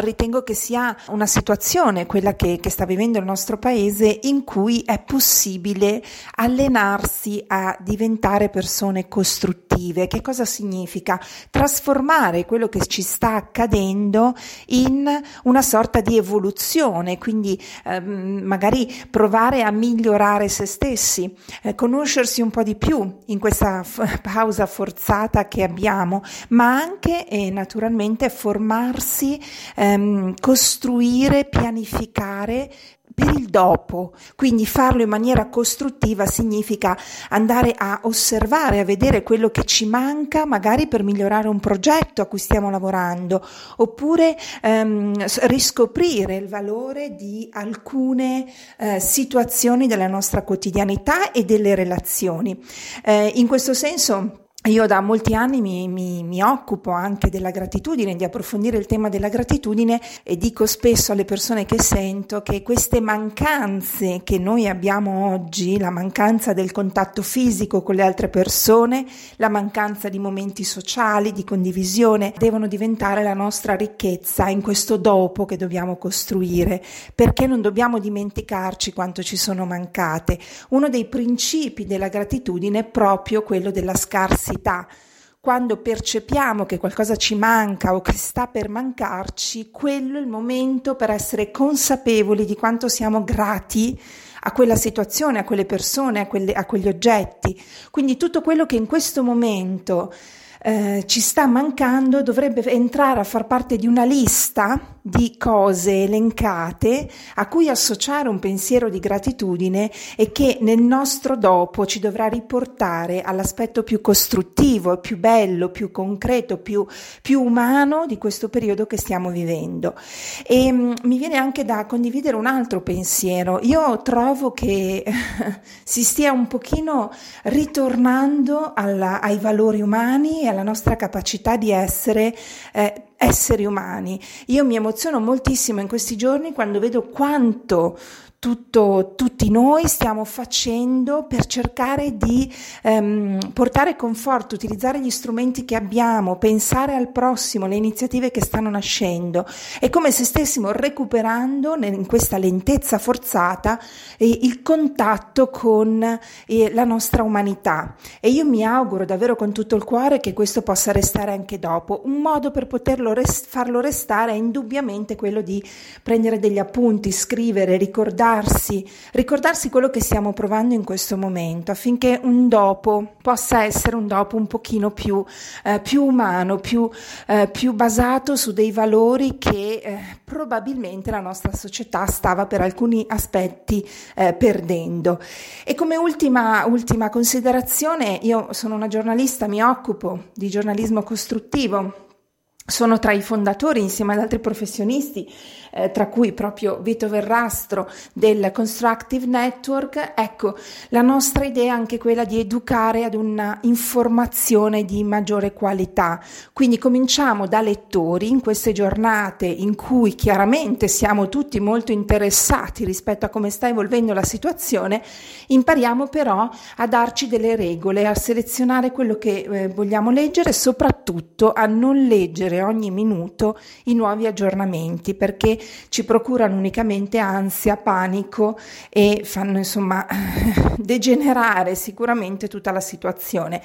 ritengo che sia una situazione, quella che, che sta vivendo il nostro paese, in cui è possibile allenarsi a diventare persone costruttive. Che cosa significa? Trasformare quello che ci sta accadendo in una sorta di evoluzione, quindi ehm, magari provare a migliorare se stessi, eh, conoscersi un po' di più in questa f- pausa forzata che abbiamo, ma anche e naturalmente formarsi, ehm, costruire, pianificare per il dopo, quindi farlo in maniera costruttiva significa andare a osservare, a vedere quello che ci manca, magari per migliorare un progetto a cui stiamo lavorando, oppure ehm, riscoprire il valore di alcune eh, situazioni della nostra quotidianità e delle relazioni. Eh, in questo senso io da molti anni mi, mi, mi, occupo anche della gratitudine, di approfondire il tema della gratitudine e dico spesso alle persone che sento che queste mancanze che noi abbiamo oggi, la mancanza del contatto fisico con le altre persone, la mancanza di momenti sociali, di condivisione, devono diventare la nostra ricchezza in questo dopo che dobbiamo costruire, perché non dobbiamo dimenticarci quanto ci sono mancate. Uno dei principi della gratitudine è proprio quello della scarsità quando percepiamo che qualcosa ci manca o che sta per mancarci, quello è il momento per essere consapevoli di quanto siamo grati a quella situazione, a quelle persone, a, quelle, a quegli oggetti. Quindi tutto quello che in questo momento eh, ci sta mancando dovrebbe entrare a far parte di una lista di cose elencate a cui associare un pensiero di gratitudine e che nel nostro dopo ci dovrà riportare all'aspetto più costruttivo, più bello, più concreto, più, più umano di questo periodo che stiamo vivendo. E mh, mm, mi viene anche da condividere un altro pensiero. Io trovo che si stia un pochino ritornando alla, ai valori umani alla nostra capacità di essere eh, esseri umani. Io mi emoziono moltissimo in questi giorni quando vedo quanto tutto, tutti noi stiamo facendo per cercare di ehm, portare conforto, utilizzare gli strumenti che abbiamo, pensare al prossimo, le iniziative che stanno nascendo. È come se stessimo recuperando in questa lentezza forzata eh, il contatto con eh, la nostra umanità. E io mi auguro davvero con tutto il cuore che questo possa restare anche dopo. Un modo per poterlo rest- farlo restare è indubbiamente quello di prendere degli appunti, scrivere, ricordarsi, ricordarsi quello che stiamo provando in questo momento affinché un dopo possa essere un dopo un pochino più, eh, più umano, più, eh, più, basato su dei valori che eh, probabilmente la nostra società stava per alcuni aspetti eh, perdendo. E come ultima, ultima considerazione, io sono una giornalista, mi occupo di giornalismo costruttivo sono tra i fondatori insieme ad altri professionisti, eh, tra cui proprio Vito Verrastro del Constructive Network. Ecco, la nostra idea è anche quella di educare ad una informazione di maggiore qualità. Quindi cominciamo da lettori in queste giornate in cui chiaramente siamo tutti molto interessati rispetto a come sta evolvendo la situazione, impariamo però a darci delle regole, a selezionare quello che eh, vogliamo leggere e soprattutto a non leggere ogni minuto i nuovi aggiornamenti perché ci procurano unicamente ansia, panico e fanno insomma degenerare sicuramente tutta la situazione.